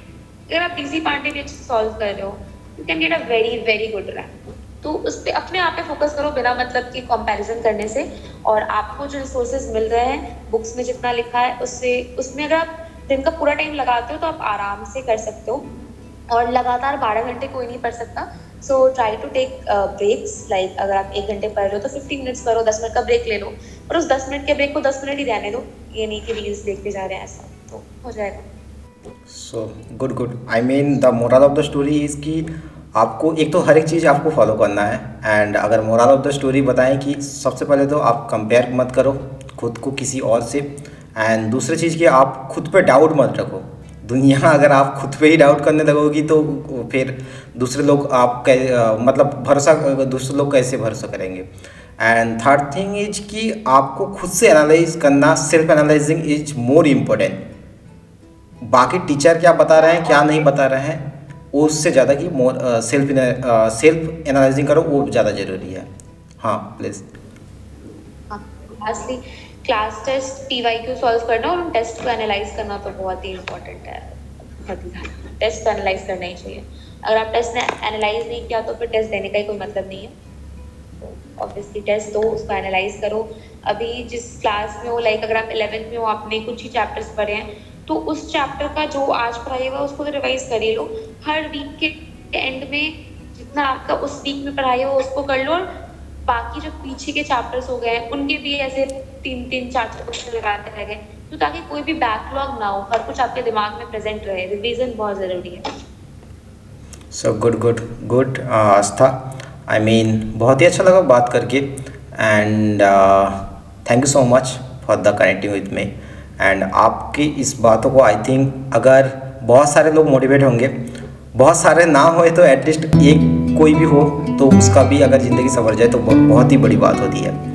Speaker 2: अगर आप डीसी पांडे भी अच्छे सॉल्व कर रहे हो you can get a very very good rank तो उस पर अपने आप पे फोकस करो बिना मतलब कि कंपैरिजन करने से। और आपको जो रिसोर्सेज मिल रहे हैं बुक्स में जितना लिखा है, उससे, उसमें अगर आप दिन का पूरा टाइम लगाते हो तो आप आराम से कर सकते हो। और लगातार बारह घंटे कोई नहीं पढ़ सकता। So try to take breaks like अगर आप एक घंटे पढ़ रहे हो तो फिफ्टीन मिनट्स करो दस मिनट का ब्रेक ले लो। और उस दस मिनट के ब्रेक को दस मिनट ही रहने दो। ये नहीं कि रील्स देखते जा रहे हैं ऐसा तो हो जाएगा।
Speaker 1: So good good I mean the moral of the story is की आपको, एक तो हर एक चीज़ आपको फॉलो करना है एंड अगर मोरल ऑफ़ द स्टोरी बताएँ कि सबसे पहले तो आप कंपेयर मत करो खुद को किसी और से एंड दूसरी चीज़ कि आप खुद पे डाउट मत रखो। दुनिया अगर आप खुद पे ही डाउट करने लगोगी तो फिर दूसरे लोग आप कै मतलब भरोसा, दूसरे लोग कैसे भरोसा करेंगे? एंड थर्ड थिंग इज़ कि आपको खुद से एनालाइज करना self analysing is more important बाकी टीचर क्या बता रहे हैं, क्या नहीं बता रहे हैं उससे ज़्यादा कि मोर सेल्फ सेल्फ एनालाइजिंग करो, वो ज़्यादा ज़रूरी है। हाँ please
Speaker 2: lastly class test P Y Q solve करना और टेस्ट को एनालाइज करना तो बहुत ही इंपॉर्टेंट है। टेस्ट एनालाइज करना ही चाहिए। अगर आप टेस्ट ने एनालाइज नहीं किया तो फिर टेस्ट देने का ही कोई मतलब नहीं है। ऑब्वियसली टेस्ट दो, उसको एनालाइज करो। अभी जिस क्लास में हो लाइक अगर आप इलेवेंथ में हो आपने कुछ ही चैप्टर्स पढ़े हैं तो उस चैप्टर का जो आज पढ़ाई हुआ उसको तो रिवाइज कर ही लो। हर वीक के एंड में जितना आपका उस वीक में पढ़ाई हो, उसको कर लो और बाकी जो पीछे के चैप्टर्स हो गए हैं, उनके भी ऐसे तीन तीन, चार चार क्वेश्चन लगाते रह गए। तो ताकि कोई भी बैकलॉग ना हो, हर कुछ आपके दिमाग में प्रेजेंट रहे। रिवीजन बहुत ज़रूरी है।
Speaker 1: So good good good Aastha I mean बहुत ही अच्छा लगा बात करके। And thank you so much for the connecting with me and आपकी इस बातों को आई थिंक अगर बहुत सारे लोग मोटिवेट होंगे, बहुत सारे ना होए तो एटलीस्ट एक कोई भी हो तो उसका भी अगर ज़िंदगी संवर जाए तो बहुत ही बड़ी बात होती है।